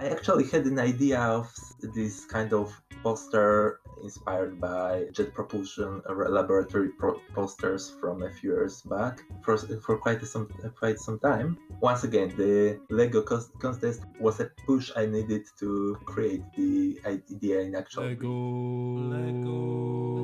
I actually had an idea of this kind of poster inspired by jet propulsion laboratory pro- posters from a few years back for, for quite some quite some time. Once again, the Lego contest was a push I needed to create the idea in actual. Lego. Lego. Lego.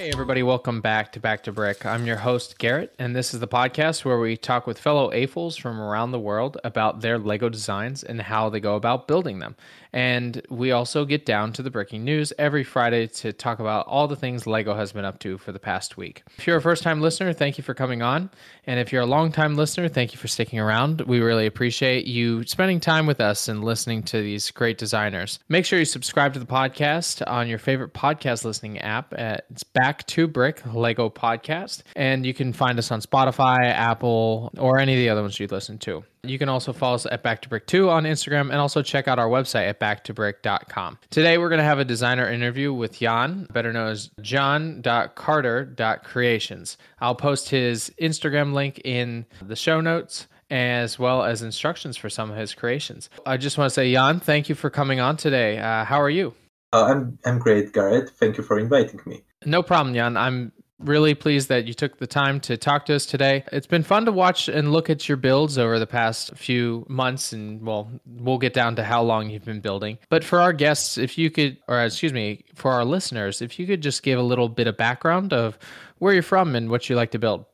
Hey, everybody, welcome back to Back to Brick. I'm your host, Garrett, and this is the podcast where we talk with fellow AFOLs from around the world about their Lego designs and how they go about building them. And we also get down to the breaking news every Friday to talk about all the things Lego has been up to for the past week. If you're a first time listener, thank you for coming on. And if you're a long time listener, thank you for sticking around. We really appreciate you spending time with us and listening to these great designers. Make sure you subscribe to the podcast on your favorite podcast listening app. At, it's Back to Brick Lego Podcast. And you can find us on Spotify, Apple, or any of the other ones you listen to. You can also follow us at Back to Brick 2 on Instagram and also check out our website at backtobrick.com. Today we're going to have a designer interview with Jan, better known as john.carter.creations. I'll post his Instagram link in the show notes as well as instructions for some of his creations. I just want to say, Jan, thank you for coming on today. Uh, how are you? Uh, I'm I'm great, Garrett. Thank you for inviting me. No problem, Jan. I'm really pleased that you took the time to talk to us today. It's been fun to watch and look at your builds over the past few months, and well, we'll get down to how long you've been building. But for our guests, if you could, or excuse me, for our listeners, if you could just give a little bit of background of where you're from and what you like to build.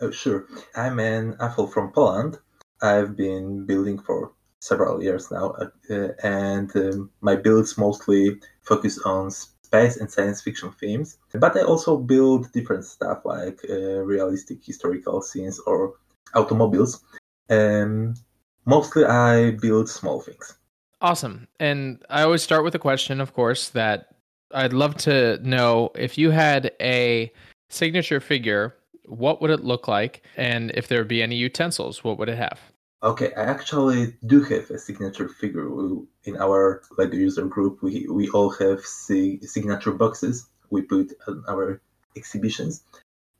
Oh, sure. I'm an AFOL from Poland. I've been building for several years now, uh, and um, my builds mostly focus on space and science fiction themes. But I also build different stuff like uh, realistic historical scenes or automobiles. Um, mostly I build small things. Awesome. And I always start with a question, of course, that I'd love to know if you had a signature figure, what would it look like? And if there would be any utensils, what would it have? Okay, I actually do have a signature figure in our Lego user group. We we all have signature boxes we put on our exhibitions,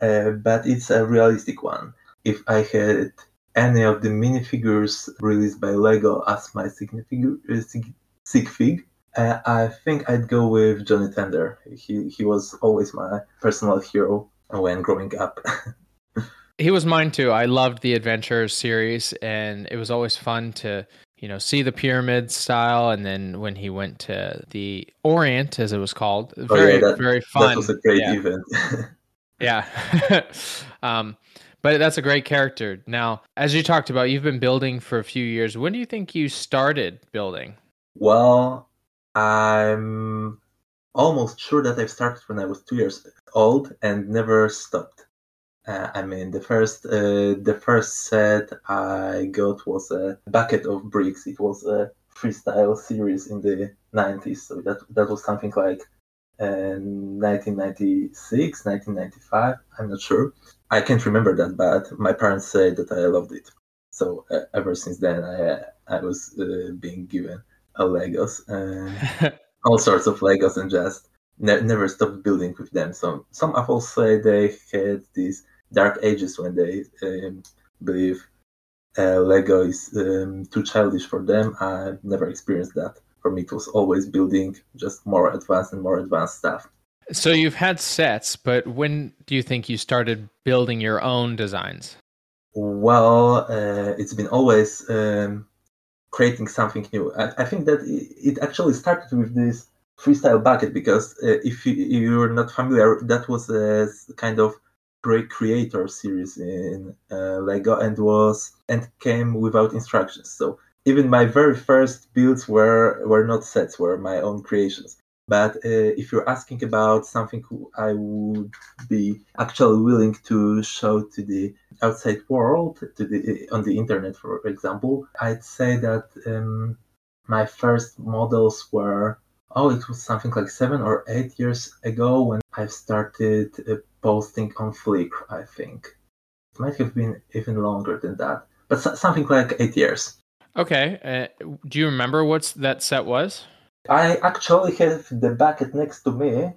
uh, but it's a realistic one. If I had any of the minifigures released by Lego as my signature uh, sig, sig fig, uh, I think I'd go with Johnny Thunder. He he was always my personal hero when growing up. He was mine too. I loved the Adventure series, and it was always fun to you know see the pyramid style, and then when he went to the Orient, as it was called, very oh, yeah, that, very fun. That was a great yeah. event. yeah. um, but that's a great character. Now, as you talked about, you've been building for a few years. When do you think you started building? Well, I'm almost sure that I started when I was two years old and never stopped. Uh, I mean, the first uh, the first set I got was a bucket of bricks. It was a freestyle series in the 90s, so that that was something like uh, 1996, 1995. I'm not sure. I can't remember that, but my parents said that I loved it. So uh, ever since then, I I was uh, being given a Legos and all sorts of Legos and just ne- never stopped building with them. So some people say they had this dark ages when they um, believe uh, Lego is um, too childish for them. I never experienced that. For me, it was always building just more advanced and more advanced stuff. So you've had sets, but when do you think you started building your own designs? Well, uh, it's been always um, creating something new. I, I, think that it actually started with this freestyle bucket because uh, if you, are not familiar, that was a kind of creator series in uh, Lego and was and came without instructions. So even my very first builds were were not sets, were my own creations. But uh, if you're asking about something I would be actually willing to show to the outside world, to the on the internet, for example, I'd say that um, my first models were oh, it was something like seven or eight years ago when I started uh, posting on Flickr, I think. It might have been even longer than that, but so- something like eight years. Okay. Uh, do you remember what that set was? I actually have the bucket next to me.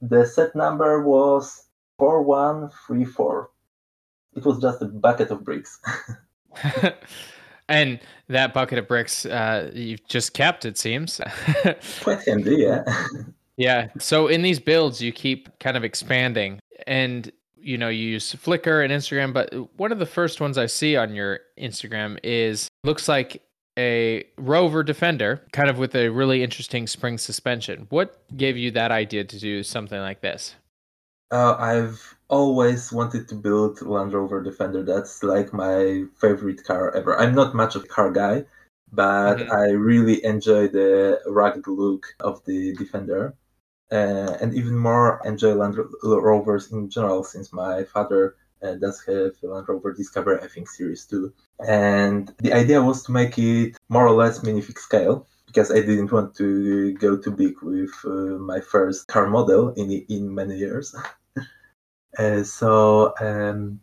The set number was 4134. It was just a bucket of bricks. and that bucket of bricks uh, you've just kept, it seems. Quite handy, yeah. yeah. So in these builds, you keep kind of expanding. And you know you use Flickr and Instagram, but one of the first ones I see on your Instagram is looks like a rover defender, kind of with a really interesting spring suspension. What gave you that idea to do something like this? Uh, I've always wanted to build Land Rover Defender. That's like my favorite car ever. I'm not much of a car guy, but mm-hmm. I really enjoy the rugged look of the Defender uh, and even more enjoy Land Rovers in general, since my father uh, does have Land Rover Discovery, I think, Series 2. And the idea was to make it more or less minifig scale, because I didn't want to go too big with uh, my first car model in, in many years. Uh, so um,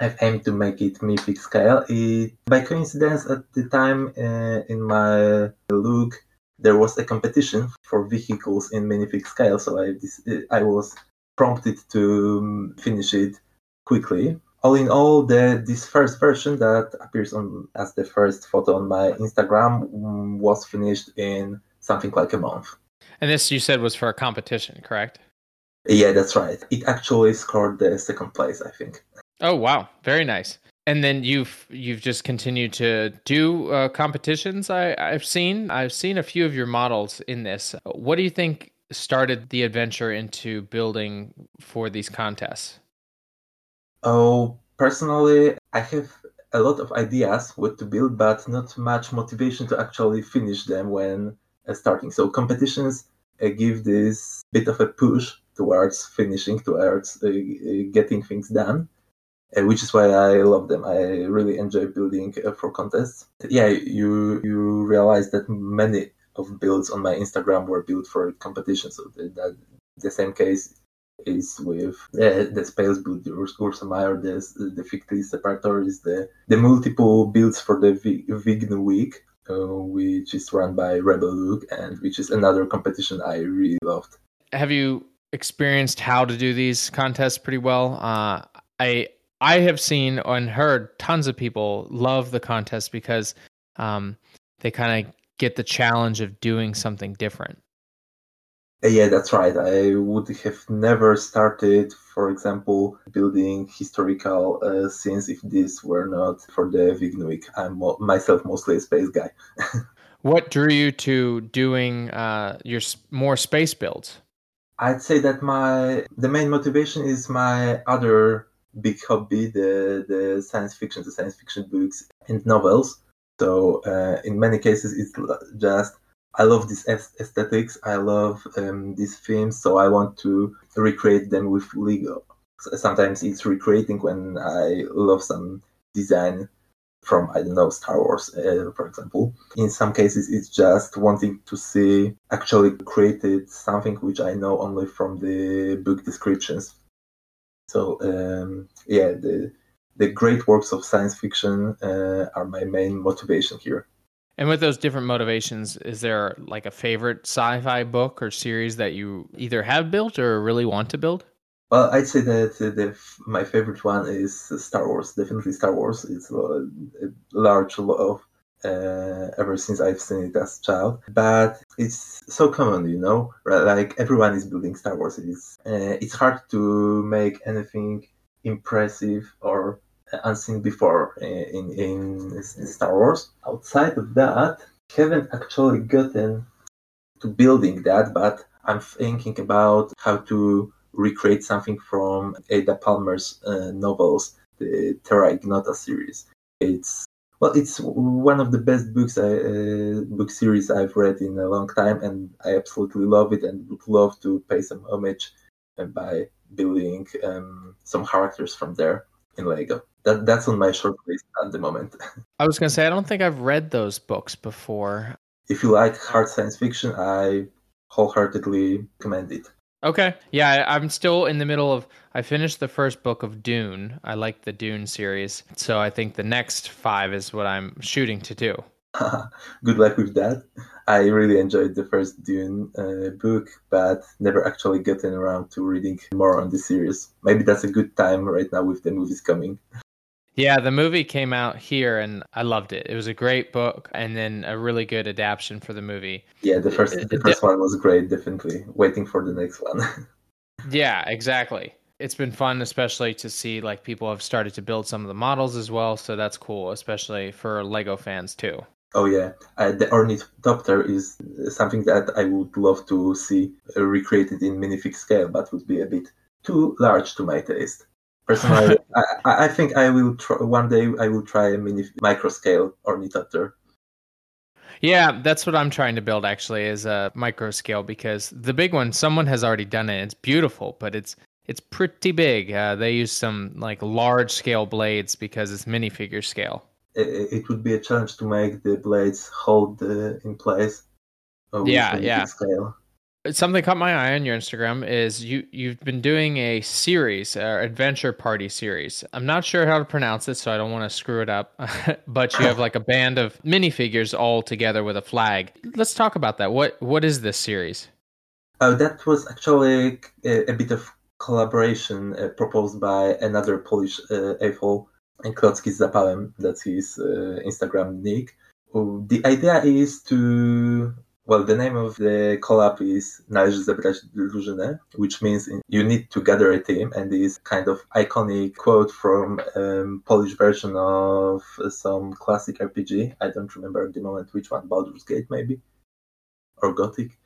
I've aimed to make it minifig scale. It, by coincidence, at the time uh, in my LUG, there was a competition for vehicles in minifig scale, so I, I was prompted to um, finish it quickly. All in all, the this first version that appears on as the first photo on my Instagram um, was finished in something like a month. And this you said was for a competition, correct? Yeah, that's right. It actually scored the second place, I think. Oh wow, very nice and then you've you've just continued to do uh, competitions. I, I've seen I've seen a few of your models in this. What do you think started the adventure into building for these contests? Oh, personally, I have a lot of ideas what to build, but not much motivation to actually finish them when uh, starting. So competitions uh, give this bit of a push towards finishing, towards uh, getting things done uh, which is why I love them. I really enjoy building uh, for contests. Yeah, you you realize that many of builds on my Instagram were built for competition. So the same case is with uh, the Spales build, the Ursa Major, the the Fictily Separatories, the the multiple builds for the Vegan Week. Uh, which is run by Rebel Luke and which is another competition I really loved. Have you experienced how to do these contests pretty well? Uh, I I have seen and heard tons of people love the contest because um, they kind of get the challenge of doing something different. Uh, yeah, that's right. I would have never started, for example, building historical uh, scenes if this were not for the Week. I'm mo- myself mostly a space guy. what drew you to doing uh, your more space builds? I'd say that my the main motivation is my other big hobby the the science fiction, the science fiction books and novels. So uh, in many cases, it's just I love these aesthetics. I love um, these themes, so I want to recreate them with Lego. Sometimes it's recreating when I love some design from I don't know Star Wars, uh, for example. In some cases, it's just wanting to see actually created something which I know only from the book descriptions. So um, yeah, the the great works of science fiction uh, are my main motivation here. And with those different motivations, is there like a favorite sci-fi book or series that you either have built or really want to build? Well, I'd say that the, my favorite one is Star Wars. Definitely Star Wars. It's a, large love uh, ever since I've seen it as a child. But it's so common, you know, like everyone is building Star Wars. It's uh, it's hard to make anything impressive or unseen before uh, in, in, Star Wars. Outside of that, haven't actually gotten to building that, but I'm thinking about how to recreate something from Ada Palmer's uh, novels, the Terra Ignota series. It's well, it's one of the best books I, uh, book series I've read in a long time, and I absolutely love it, and would love to pay some homage uh, by building um, some characters from there in Lego. That that's on my short list at the moment. I was gonna say I don't think I've read those books before. If you like hard science fiction, I wholeheartedly recommend it. Okay. Yeah, I'm still in the middle of. I finished the first book of Dune. I like the Dune series, so I think the next five is what I'm shooting to do. Good luck with that. I really enjoyed the first Dune uh, book, but never actually gotten around to reading more on the series. Maybe that's a good time right now with the movies coming. Yeah, the movie came out here and I loved it. It was a great book and then a really good adaptation for the movie. Yeah, the first the first one was great, definitely. Waiting for the next one. yeah, exactly. It's been fun especially to see like people have started to build some of the models as well, so that's cool, especially for Lego fans too. Oh yeah, uh, the ornithopter is something that I would love to see recreated in minifig scale, but would be a bit too large to my taste. Personally, I, I think I will try one day. I will try a mini micro scale ornithopter. Yeah, that's what I'm trying to build actually is a micro scale because the big one someone has already done it. It's beautiful, but it's it's pretty big. Uh, they use some like large scale blades because it's minifigure scale. It, it would be a challenge to make the blades hold uh, in place. yeah, yeah. Scale something caught my eye on your Instagram is you you've been doing a series, uh, adventure party series. I'm not sure how to pronounce it, so I don't want to screw it up. but you have like a band of minifigures all together with a flag. Let's talk about that. What what is this series? Oh, that was actually a, a bit of collaboration uh, proposed by another Polish uh, and Klocki z Zapałem. That's his uh, Instagram nick. The idea is to well, the name of the collab is Należy zebrać drużynę, which means you need to gather a team, and is kind of iconic quote from um, Polish version of some classic RPG. I don't remember at the moment which one, Baldur's Gate maybe, or Gothic.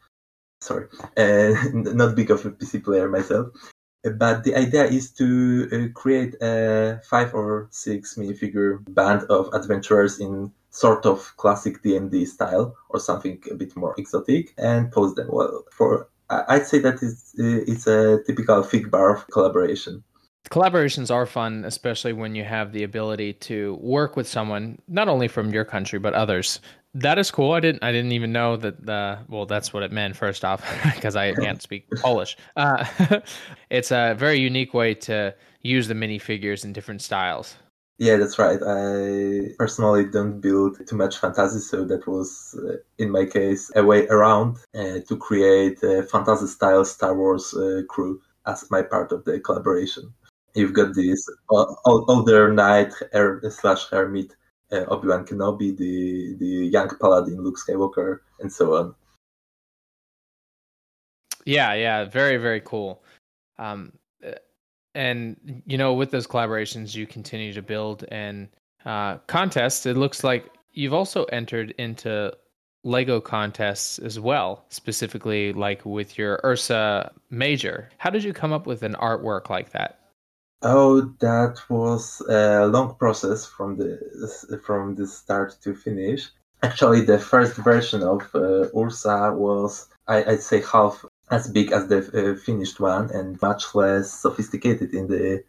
Sorry, uh, not big of a PC player myself. But the idea is to uh, create a five or six minifigure band of adventurers in sort of classic D&D style or something a bit more exotic and post them. Well, for I'd say that it's, it's a typical Figbarf collaboration. Collaborations are fun, especially when you have the ability to work with someone not only from your country but others. That is cool. I didn't. I didn't even know that. Uh, well, that's what it meant. First off, because I can't speak Polish. Uh, it's a very unique way to use the minifigures in different styles. Yeah, that's right. I personally don't build too much fantasy, so that was, uh, in my case, a way around uh, to create a fantasy style Star Wars uh, crew as my part of the collaboration. You've got this older knight er, slash hermit uh, Obi Wan Kenobi, the the young paladin Luke Skywalker, and so on. Yeah, yeah, very very cool. Um, and you know with those collaborations you continue to build and uh, contests. It looks like you've also entered into lego contests as well specifically like with your ursa major. How did you come up with an artwork like that? Oh that was a long process from the from the start to finish. Actually the first version of uh, ursa was I, i'd say half as big as the uh, finished one and much less sophisticated in the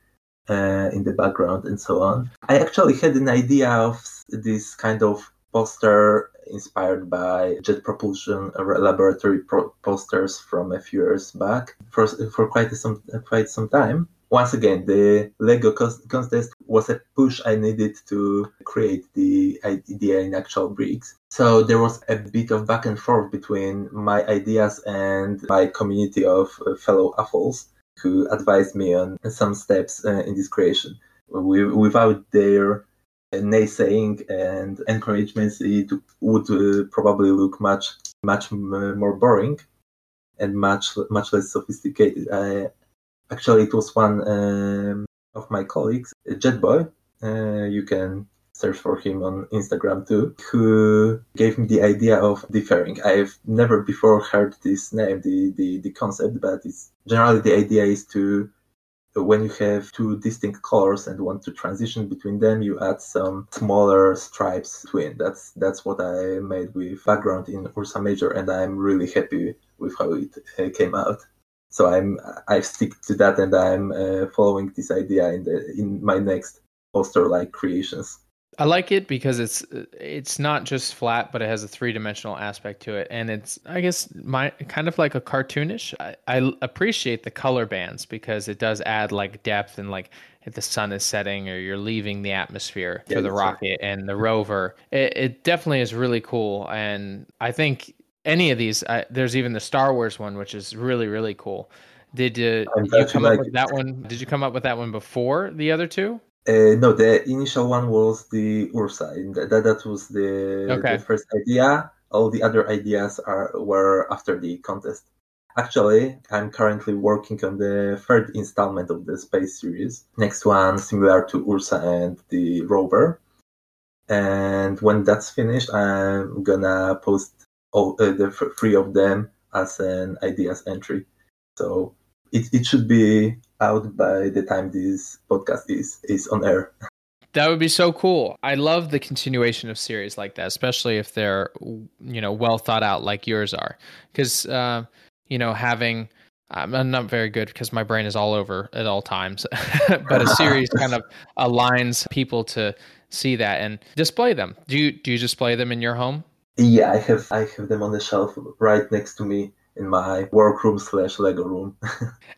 uh, in the background and so on. I actually had an idea of this kind of poster inspired by jet propulsion laboratory pro- posters from a few years back for for quite some quite some time once again, the Lego contest was a push I needed to create the idea in actual bricks. So there was a bit of back and forth between my ideas and my community of uh, fellow AFOLs who advised me on some steps uh, in this creation. We, without their naysaying and encouragements, it would uh, probably look much much more boring and much much less sophisticated. I, Actually, it was one um, of my colleagues, Jetboy. Uh, you can search for him on Instagram too, who gave me the idea of dithering. I've never before heard this name, the, the, the concept, but it's generally the idea is to when you have two distinct colors and want to transition between them, you add some smaller stripes between. That's that's what I made with background in Ursa Major, and I'm really happy with how it uh, came out so I'm I stick to that, and I'm uh, following this idea in the in my next poster like creations. I like it because it's it's not just flat, but it has a three dimensional aspect to it, and it's I guess my kind of like a cartoonish. I, I, appreciate the color bands because it does add like depth and like if the sun is setting or you're leaving the atmosphere Yeah, for the that's right. rocket and the rover. It, it definitely is really cool, and I think any of these. Uh, there's even the Star Wars one, which is really really cool. Did uh, you come up with it. that one? Did you come up with that one before the other two? Uh, no, the initial one was the Ursa. That, that, was the, Okay. the first idea. All the other ideas are were after the contest. Actually, I'm currently working on the third installment of the space series. Next one, similar to Ursa and the rover. And when that's finished, I'm gonna post all uh, the th- three of them as an ideas entry. So it, it should be out by the time this podcast is is on air. That would be so cool. I love the continuation of series like that, especially if they're you know well thought out like yours are. Because uh, you know having I'm I'm not very good because my brain is all over at all times, but a series kind of aligns people to see that and display them. Do you do you display them in your home? Yeah, I have I have them on the shelf right next to me in my workroom slash Lego room.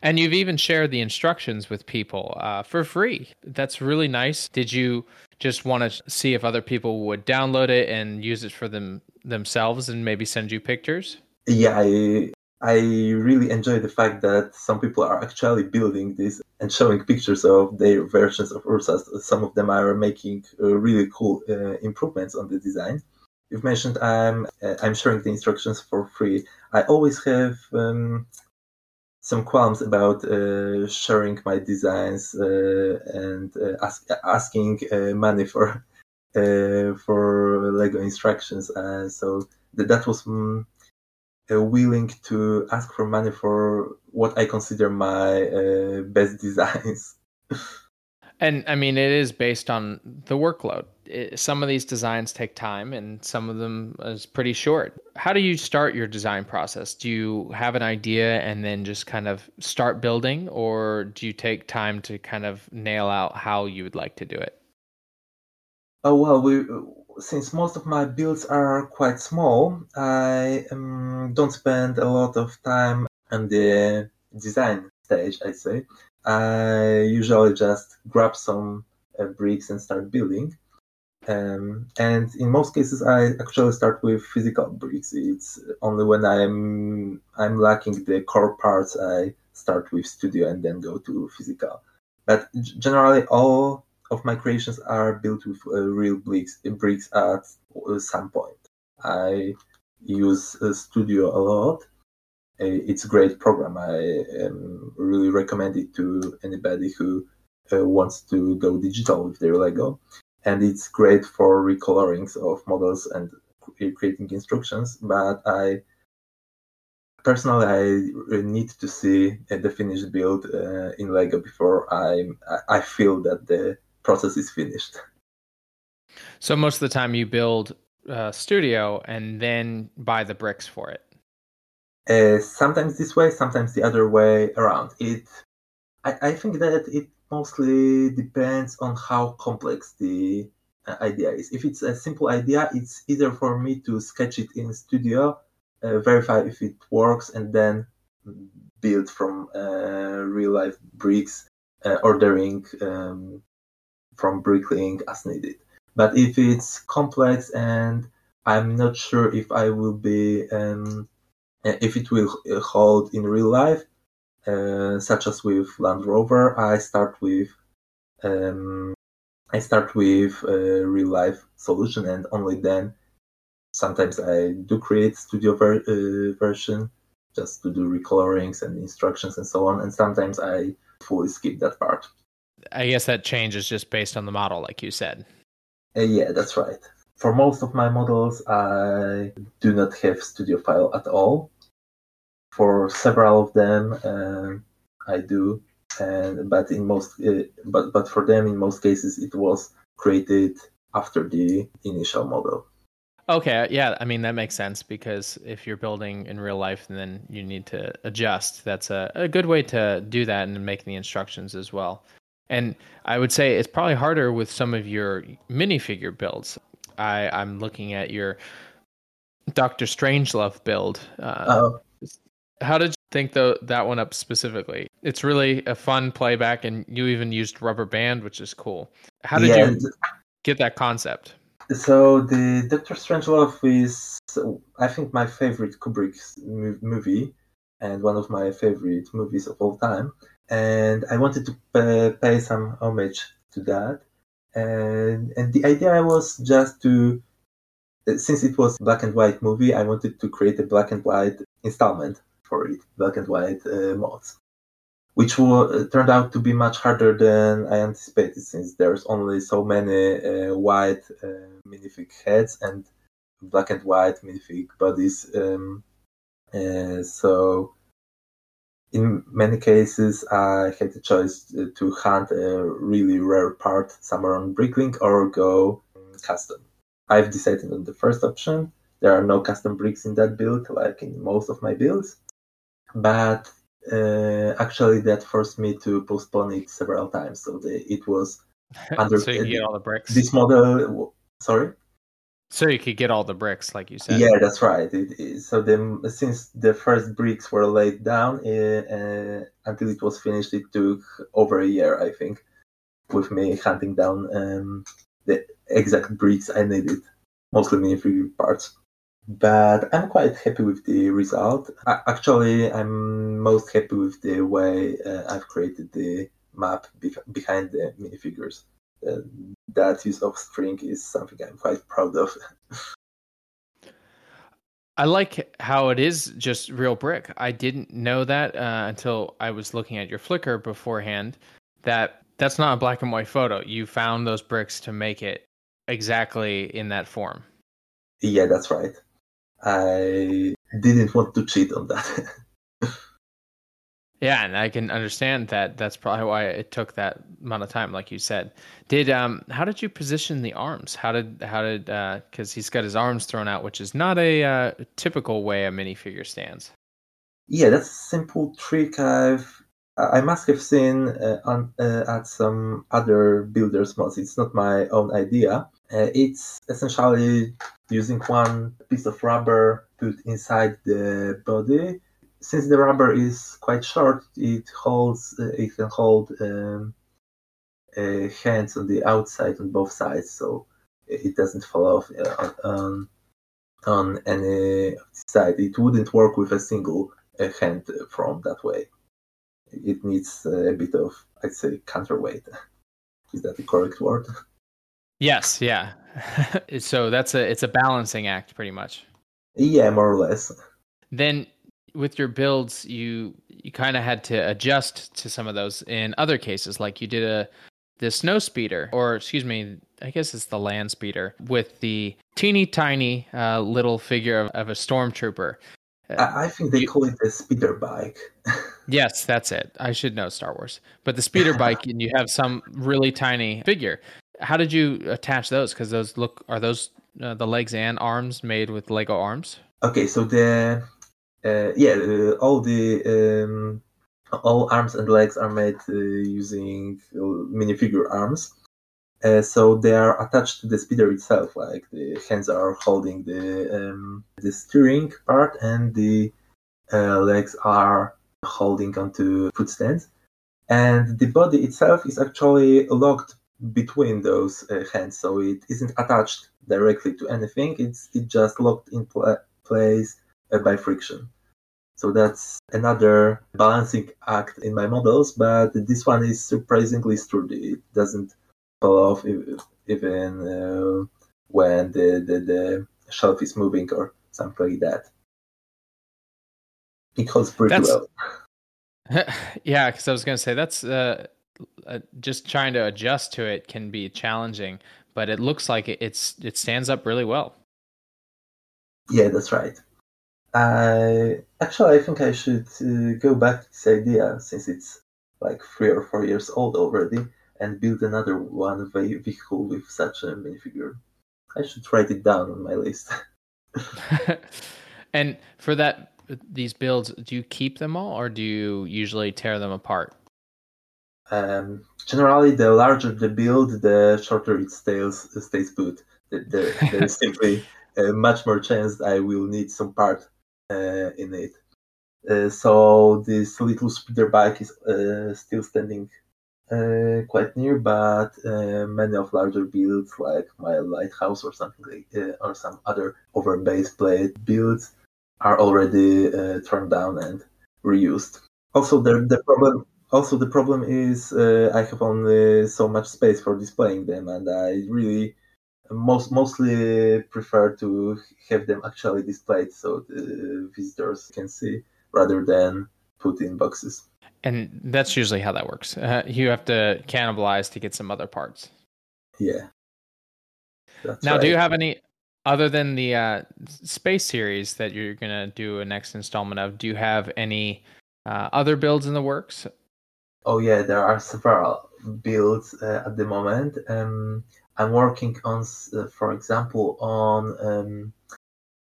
And you've even shared the instructions with people uh, for free. That's really nice. Did you just want to see if other people would download it and use it for them themselves and maybe send you pictures? yeah, I I really enjoy the fact that some people are actually building this and showing pictures of their versions of Ursa. Some of them are making uh, really cool uh, improvements on the design. You've mentioned I'm uh, I'm sharing the instructions for free. I always have um, some qualms about uh, sharing my designs uh, and uh, ask, asking uh, money for uh, for Lego instructions. Uh, so th- that was mm, willing to ask for money for what I consider my best designs. And I mean, it is based on the workload. It, some of these designs take time, and some of them is pretty short. How do you start your design process? Do you have an idea and then just kind of start building, or do you take time to kind of nail out how you would like to do it? Oh well, we since most of my builds are quite small, I um, don't spend a lot of time on the design stage. I'd say I usually just grab some uh, bricks and start building. Um, and in most cases, I actually start with physical bricks. It's only when I'm I'm lacking the core parts, I start with studio and then go to physical. But generally, all of my creations are built with uh, real bricks, bricks at uh, some point. I use uh, Studio a lot. Uh, It's a great program. I um, really recommend it to anybody who uh, wants to go digital with their Lego. And it's great for recolorings of models and creating instructions. But I personally I need to see uh, the finished build uh, in Lego before I I feel that the process is finished. So most of the time, you build uh, studio and then buy the bricks for it. Uh, sometimes this way, sometimes the other way around. It, I, I think that it mostly depends on how complex the uh, idea is. If it's a simple idea, it's easier for me to sketch it in Studio, uh, verify if it works, and then build from uh, real life bricks, uh, ordering um, from Bricklink as needed. But if it's complex and I'm not sure if I will be um, if it will uh, hold in real life, uh, such as with Land Rover, I start with um, I start with a real life solution, and only then sometimes I do create studio ver- uh, version just to do recolorings and instructions and so on, and sometimes I fully skip that part. I guess that changes just based on the model, like you said. Uh, yeah, that's right. For most of my models, I do not have studio file at all. For several of them, um, I do, and but in most, uh, but but for them, in most cases, it was created after the initial model. Okay, yeah, I mean that makes sense because if you're building in real life, then you need to adjust. That's a, a good way to do that and making the instructions as well. And I would say it's probably harder with some of your minifigure builds. I, I'm looking at your Doctor Strangelove build. Uh, Uh, how did you think the, that one up specifically. It's really a fun playback, and you even used rubber band, which is cool. How did yeah, you get that concept? So the Doctor Strangelove is, I think, my favorite Kubrick movie, and one of my favorite movies of all time. And I wanted to pay some homage to that. And and the idea was just to, since it was black and white movie, I wanted to create a black and white installment for it, black and white uh, mods, which uh, turned out to be much harder than I anticipated since there's only so many uh, white uh, minifig heads and black and white minifig bodies. Um, uh, so in many cases, I had the choice to hunt a really rare part somewhere on Bricklink or go custom. I've decided on the first option. There are no custom bricks in that build, like in most of my builds but uh, actually that forced me to postpone it several times. So the, it was under so you get all the bricks. This model, sorry. So you could get all the bricks, like you said. Yeah, that's right. It, it, so the since the first bricks were laid down uh, until it was finished, it took over a year, I think, with me hunting down um, the exact bricks I needed, mostly minifigure parts but I'm quite happy with the result. Actually, I'm most happy with the way uh, I've created the map be- behind the minifigures. Uh, that use of string is something I'm quite proud of. I like how it is just real brick. I didn't know that uh, until I was looking at your Flickr beforehand. That that's not a black and white photo. You found those bricks to make it exactly in that form. Yeah, that's right. I didn't want to cheat on that. yeah, and I can understand that. That's probably why it took that amount of time, like you said. Did um, how did you position the arms? How did how did because uh, he's got his arms thrown out, which is not a uh, typical way a minifigure stands. Yeah, that's a simple trick I've I must have seen uh, on, uh, at some other builders mods. It's not my own idea. Uh, it's essentially using one piece of rubber put inside the body. Since the rubber is quite short, it holds uh, it can hold um, uh, hands on the outside on both sides, so it doesn't fall off uh, on on any side. It wouldn't work with a single hand from that way. It needs a bit of, I'd say, counterweight. Is that the correct word? Yes, yeah. so that's a it's a balancing act pretty much. Yeah, more or less. Then with your builds you you kind of had to adjust to some of those in other cases like you did a the snow speeder or excuse me i guess it's the land speeder with the teeny tiny uh, little figure of, of a stormtrooper. I, I think they you, call it the speeder bike. Yes that's it. I should know star wars. But the speeder bike and you have some really tiny figure. How did you attach those? Because those look are those uh, the legs and arms made with Lego arms? Okay, so the uh, yeah, uh, all the um, all arms and legs are made uh, using uh, minifigure arms. Uh, so they are attached to the speeder itself. Like the hands are holding the um, the steering part, and the legs are holding onto foot stands. And the body itself is actually locked between those uh, hands, so it isn't attached directly to anything. It's it just locked in pl- place uh, by friction. So that's another balancing act in my models, but this one is surprisingly sturdy. It doesn't fall off even uh, when the, the, the shelf is moving or something like that. It holds pretty that's, well. yeah, because I was going to say that's uh, uh, just trying to adjust to it can be challenging, but it looks like it, it's it stands up really well. Yeah, that's right. I actually I think I should uh, go back to this idea since it's like three or four years old already and build another one vehicle with such a minifigure. I should write it down on my list. and for that, these builds, do you keep them all or do you usually tear them apart? Um, generally, the larger the build, the shorter it stays, stays put. The, the, there is simply a much more chance I will need some part uh, in it. Uh, so this little speeder bike is uh, still standing uh, quite near, but uh, many of larger builds like my lighthouse or something like, uh, or some other over base plate builds are already uh, torn down and reused. Also, the the problem also the problem is uh, I have only so much space for displaying them, and I really most mostly prefer to have them actually displayed so the visitors can see rather than put in boxes. And that's usually how that works. Uh, you have to cannibalize to get some other parts. Yeah. That's now, right. do you have any other than the uh, space series that you're gonna do a next installment of? Do you have any uh, other builds in the works? Oh yeah, there are several builds uh, at the moment. Um, I'm working on, uh, for example, on um,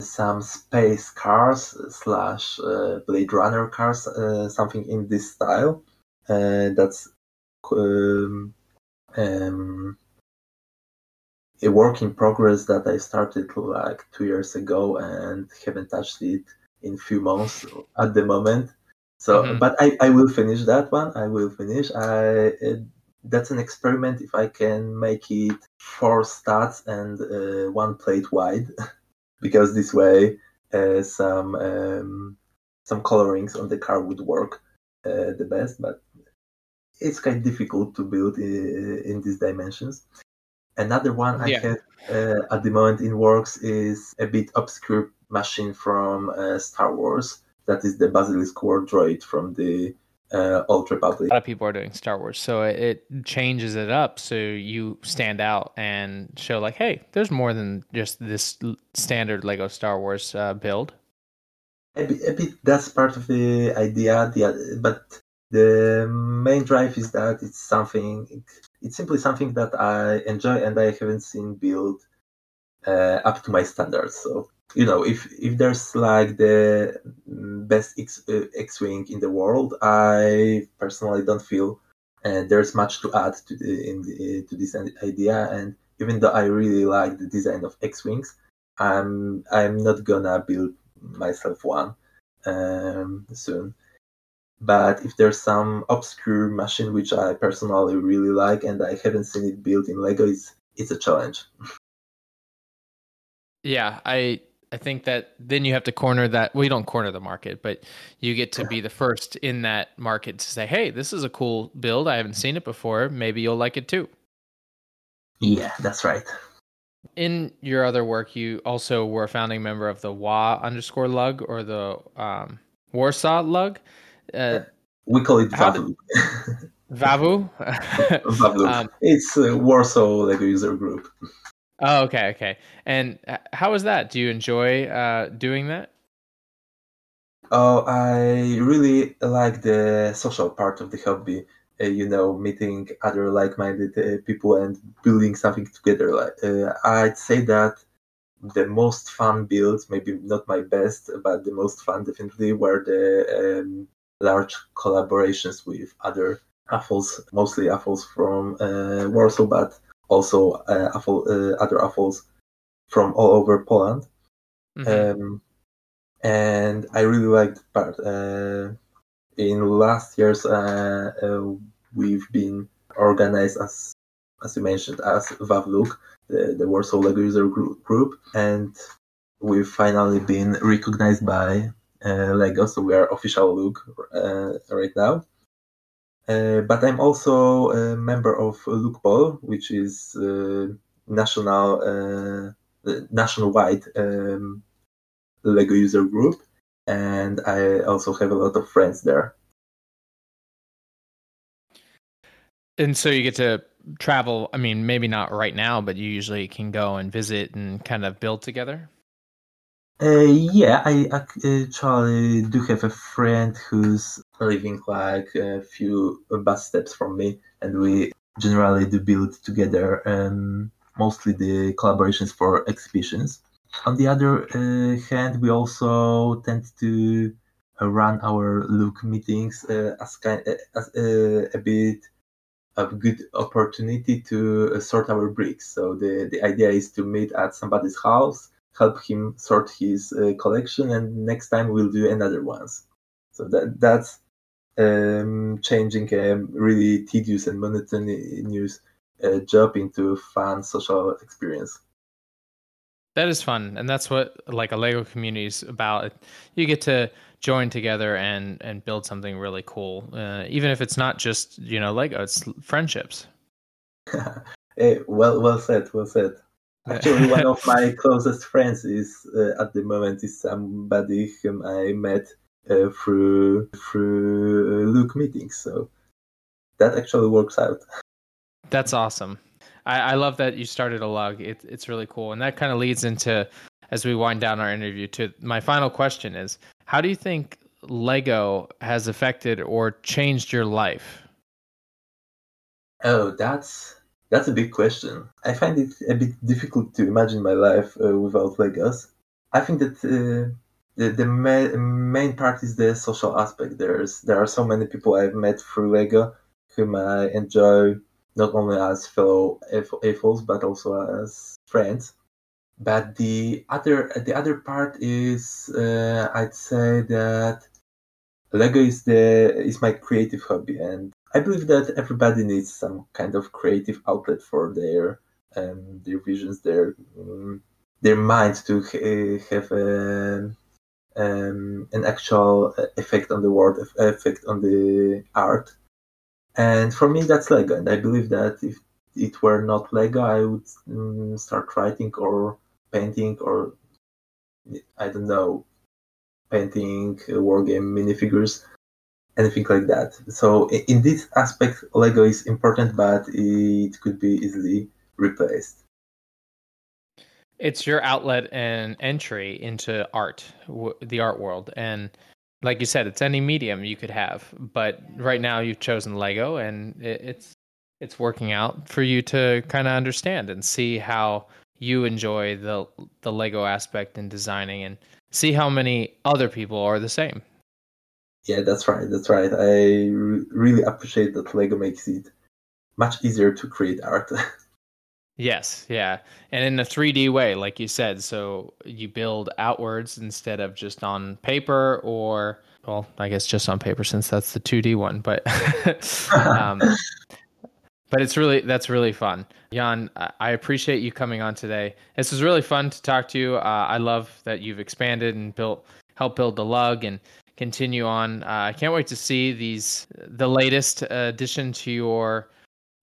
some space cars slash uh, Blade Runner cars, uh, something in this style. Uh, that's um, um, a work in progress that I started like two years ago and haven't touched it in few months at the moment. So, mm-hmm. but I, I will finish that one. I will finish. I that's an experiment if I can make it four studs and uh, one plate wide. because this way uh, some um, some colorings on the car would work uh, the best, but it's quite difficult to build in, in these dimensions. Another one yeah. I have uh, at the moment in works is a bit obscure machine from uh, Star Wars. That is the Basilisk War droid from the uh, Old Republic. A lot of people are doing Star Wars, so it, changes it up so you stand out and show like, hey, there's more than just this standard Lego Star Wars uh, build. A bit, a bit, that's part of the idea. The, but the main drive is that it's something. It's simply something that I enjoy and I haven't seen built uh, up to my standards. So you know, if if there's like the best X uh, X-wing in the world, I personally don't feel uh, there's much to add to the, in the, to this idea. And even though I really like the design of X-wings, I'm I'm not gonna build myself one um, soon. But if there's some obscure machine which I personally really like and I haven't seen it built in Lego, it's it's a challenge. Yeah, I I think that then you have to corner that. Well, you don't corner the market, but you get to be the first in that market to say, "Hey, this is a cool build. I haven't seen it before. Maybe you'll like it too." Yeah, that's right. In your other work, you also were a founding member of the WA underscore lug or the um, Warsaw lug. Uh, we call it VAVU. VAVU? VAVU. Um, it's Warsaw Lego user group. Oh, okay, okay. And how was that? Do you enjoy uh, doing that? Oh, I really like the social part of the hobby. Uh, you know, meeting other like-minded uh, people and building something together. Like, uh, I'd say that the most fun builds, maybe not my best, but the most fun definitely were the um, large collaborations with other AFOLs, mostly AFOLs from uh, Warsaw, but also uh, uh, other AFOLs from all over Poland. Mm-hmm. Um, and I really liked part. Uh, in last years, uh, uh, we've been organized as, as you mentioned, as VAVLUG, the, the Warsaw Lego User Group, and we've finally been recognized by uh, Lego, so we are official LUG right now. Uh, but I'm also a member of LUGPOL, which is uh, national uh, nationwide um, Lego user group, and I also have a lot of friends there. And so you get to travel. I mean, maybe not right now, but you usually can go and visit and kind of build together. Uh, yeah, I actually do have a friend who's living like a few bus steps from me, and we generally do build together. Um, mostly the collaborations for exhibitions. On the other uh, hand, we also tend to uh, run our LUG meetings uh, as, kind, uh, as uh, a bit of good opportunity to uh, sort our bricks. So the, the idea is to meet at somebody's house help him sort his uh, collection, and next time we'll do another ones. So that that's um, changing a really tedious and monotonous uh, job into fun social experience. That is fun, and that's what like a Lego community is about. You get to join together and and build something really cool, uh, even if it's not just you know Lego. It's friendships. hey, well, well said, well said. Actually, one of my closest friends is uh, at the moment is somebody whom I met uh, through through uh, LUG meetings. So that actually works out. That's awesome. I, I love that you started a lug. It, it's really cool, and that kind of leads into as we wind down our interview. To my final question is: How do you think Lego has affected or changed your life? Oh, that's that's a big question. I find it a bit difficult to imagine my life uh, without Legos. I think that uh, the the ma- main part is the social aspect. There's there are so many people I've met through Lego whom I enjoy not only as fellow AFOLs but also as friends. But the other the other part is uh, I'd say that Lego is the is my creative hobby, and I believe that everybody needs some kind of creative outlet for their um, their visions, their um, their mind to ha- have a, um, an actual effect on the world, effect on the art. And for me, that's Lego. And I believe that if it were not Lego, I would um, start writing or painting or I don't know, painting war game minifigures, anything like that. So in this aspect, Lego is important, but it could be easily replaced. It's your outlet and entry into art, the art world, and like you said, it's any medium you could have. But right now, you've chosen Lego, and it's it's working out for you to kind of understand and see how you enjoy the the Lego aspect in designing, and see how many other people are the same. Yeah, that's right. That's right. I re- really appreciate that Lego makes it much easier to create art. Yes, yeah. And in a 3D way, like you said. So you build outwards instead of just on paper or, well, I guess just on paper since that's the 2D one. But, um, but it's really, that's really fun. Jan, I appreciate you coming on today. This was really fun to talk to you. Uh, I love that you've expanded and built, helped build the lug and continue on. Uh, I can't wait to see these, the latest addition to your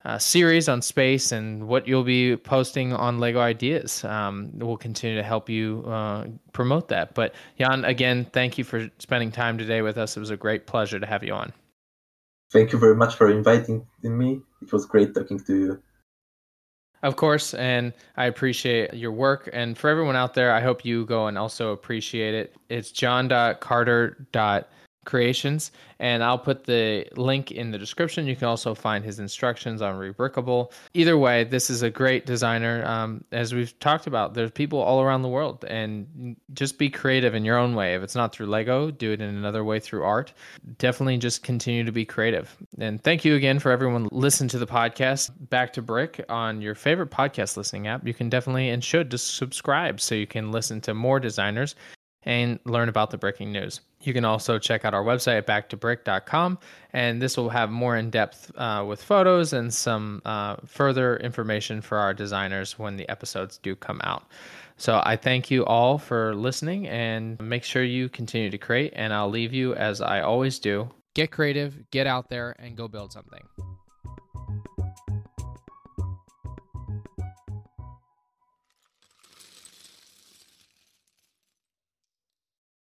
uh, series on space and what you'll be posting on Lego Ideas. Um, will continue to help you uh, promote that. But Jan, again, thank you for spending time today with us. It was a great pleasure to have you on. Thank you very much for inviting me. It was great talking to you. Of course, and I appreciate your work. And for everyone out there, I hope you go and also appreciate it. It's john.carter creations and i'll put the link in the description. You can also find his instructions on rebrickable. Either way this is a great designer. Um, as we've talked about there's people all around the world and just be creative in your own way. If it's not through lego do it in another way through art. Definitely just continue to be creative. And thank you again for everyone listen to the podcast. Back to brick on your favorite podcast listening app. You can definitely and should just subscribe so you can listen to more designers and learn about the Bricking News. You can also check out our website at backtobrick.com, and this will have more in depth uh, with photos and some uh, further information for our designers when the episodes do come out. So I thank you all for listening and make sure you continue to create. And I'll leave you as I always do get creative, get out there, and go build something.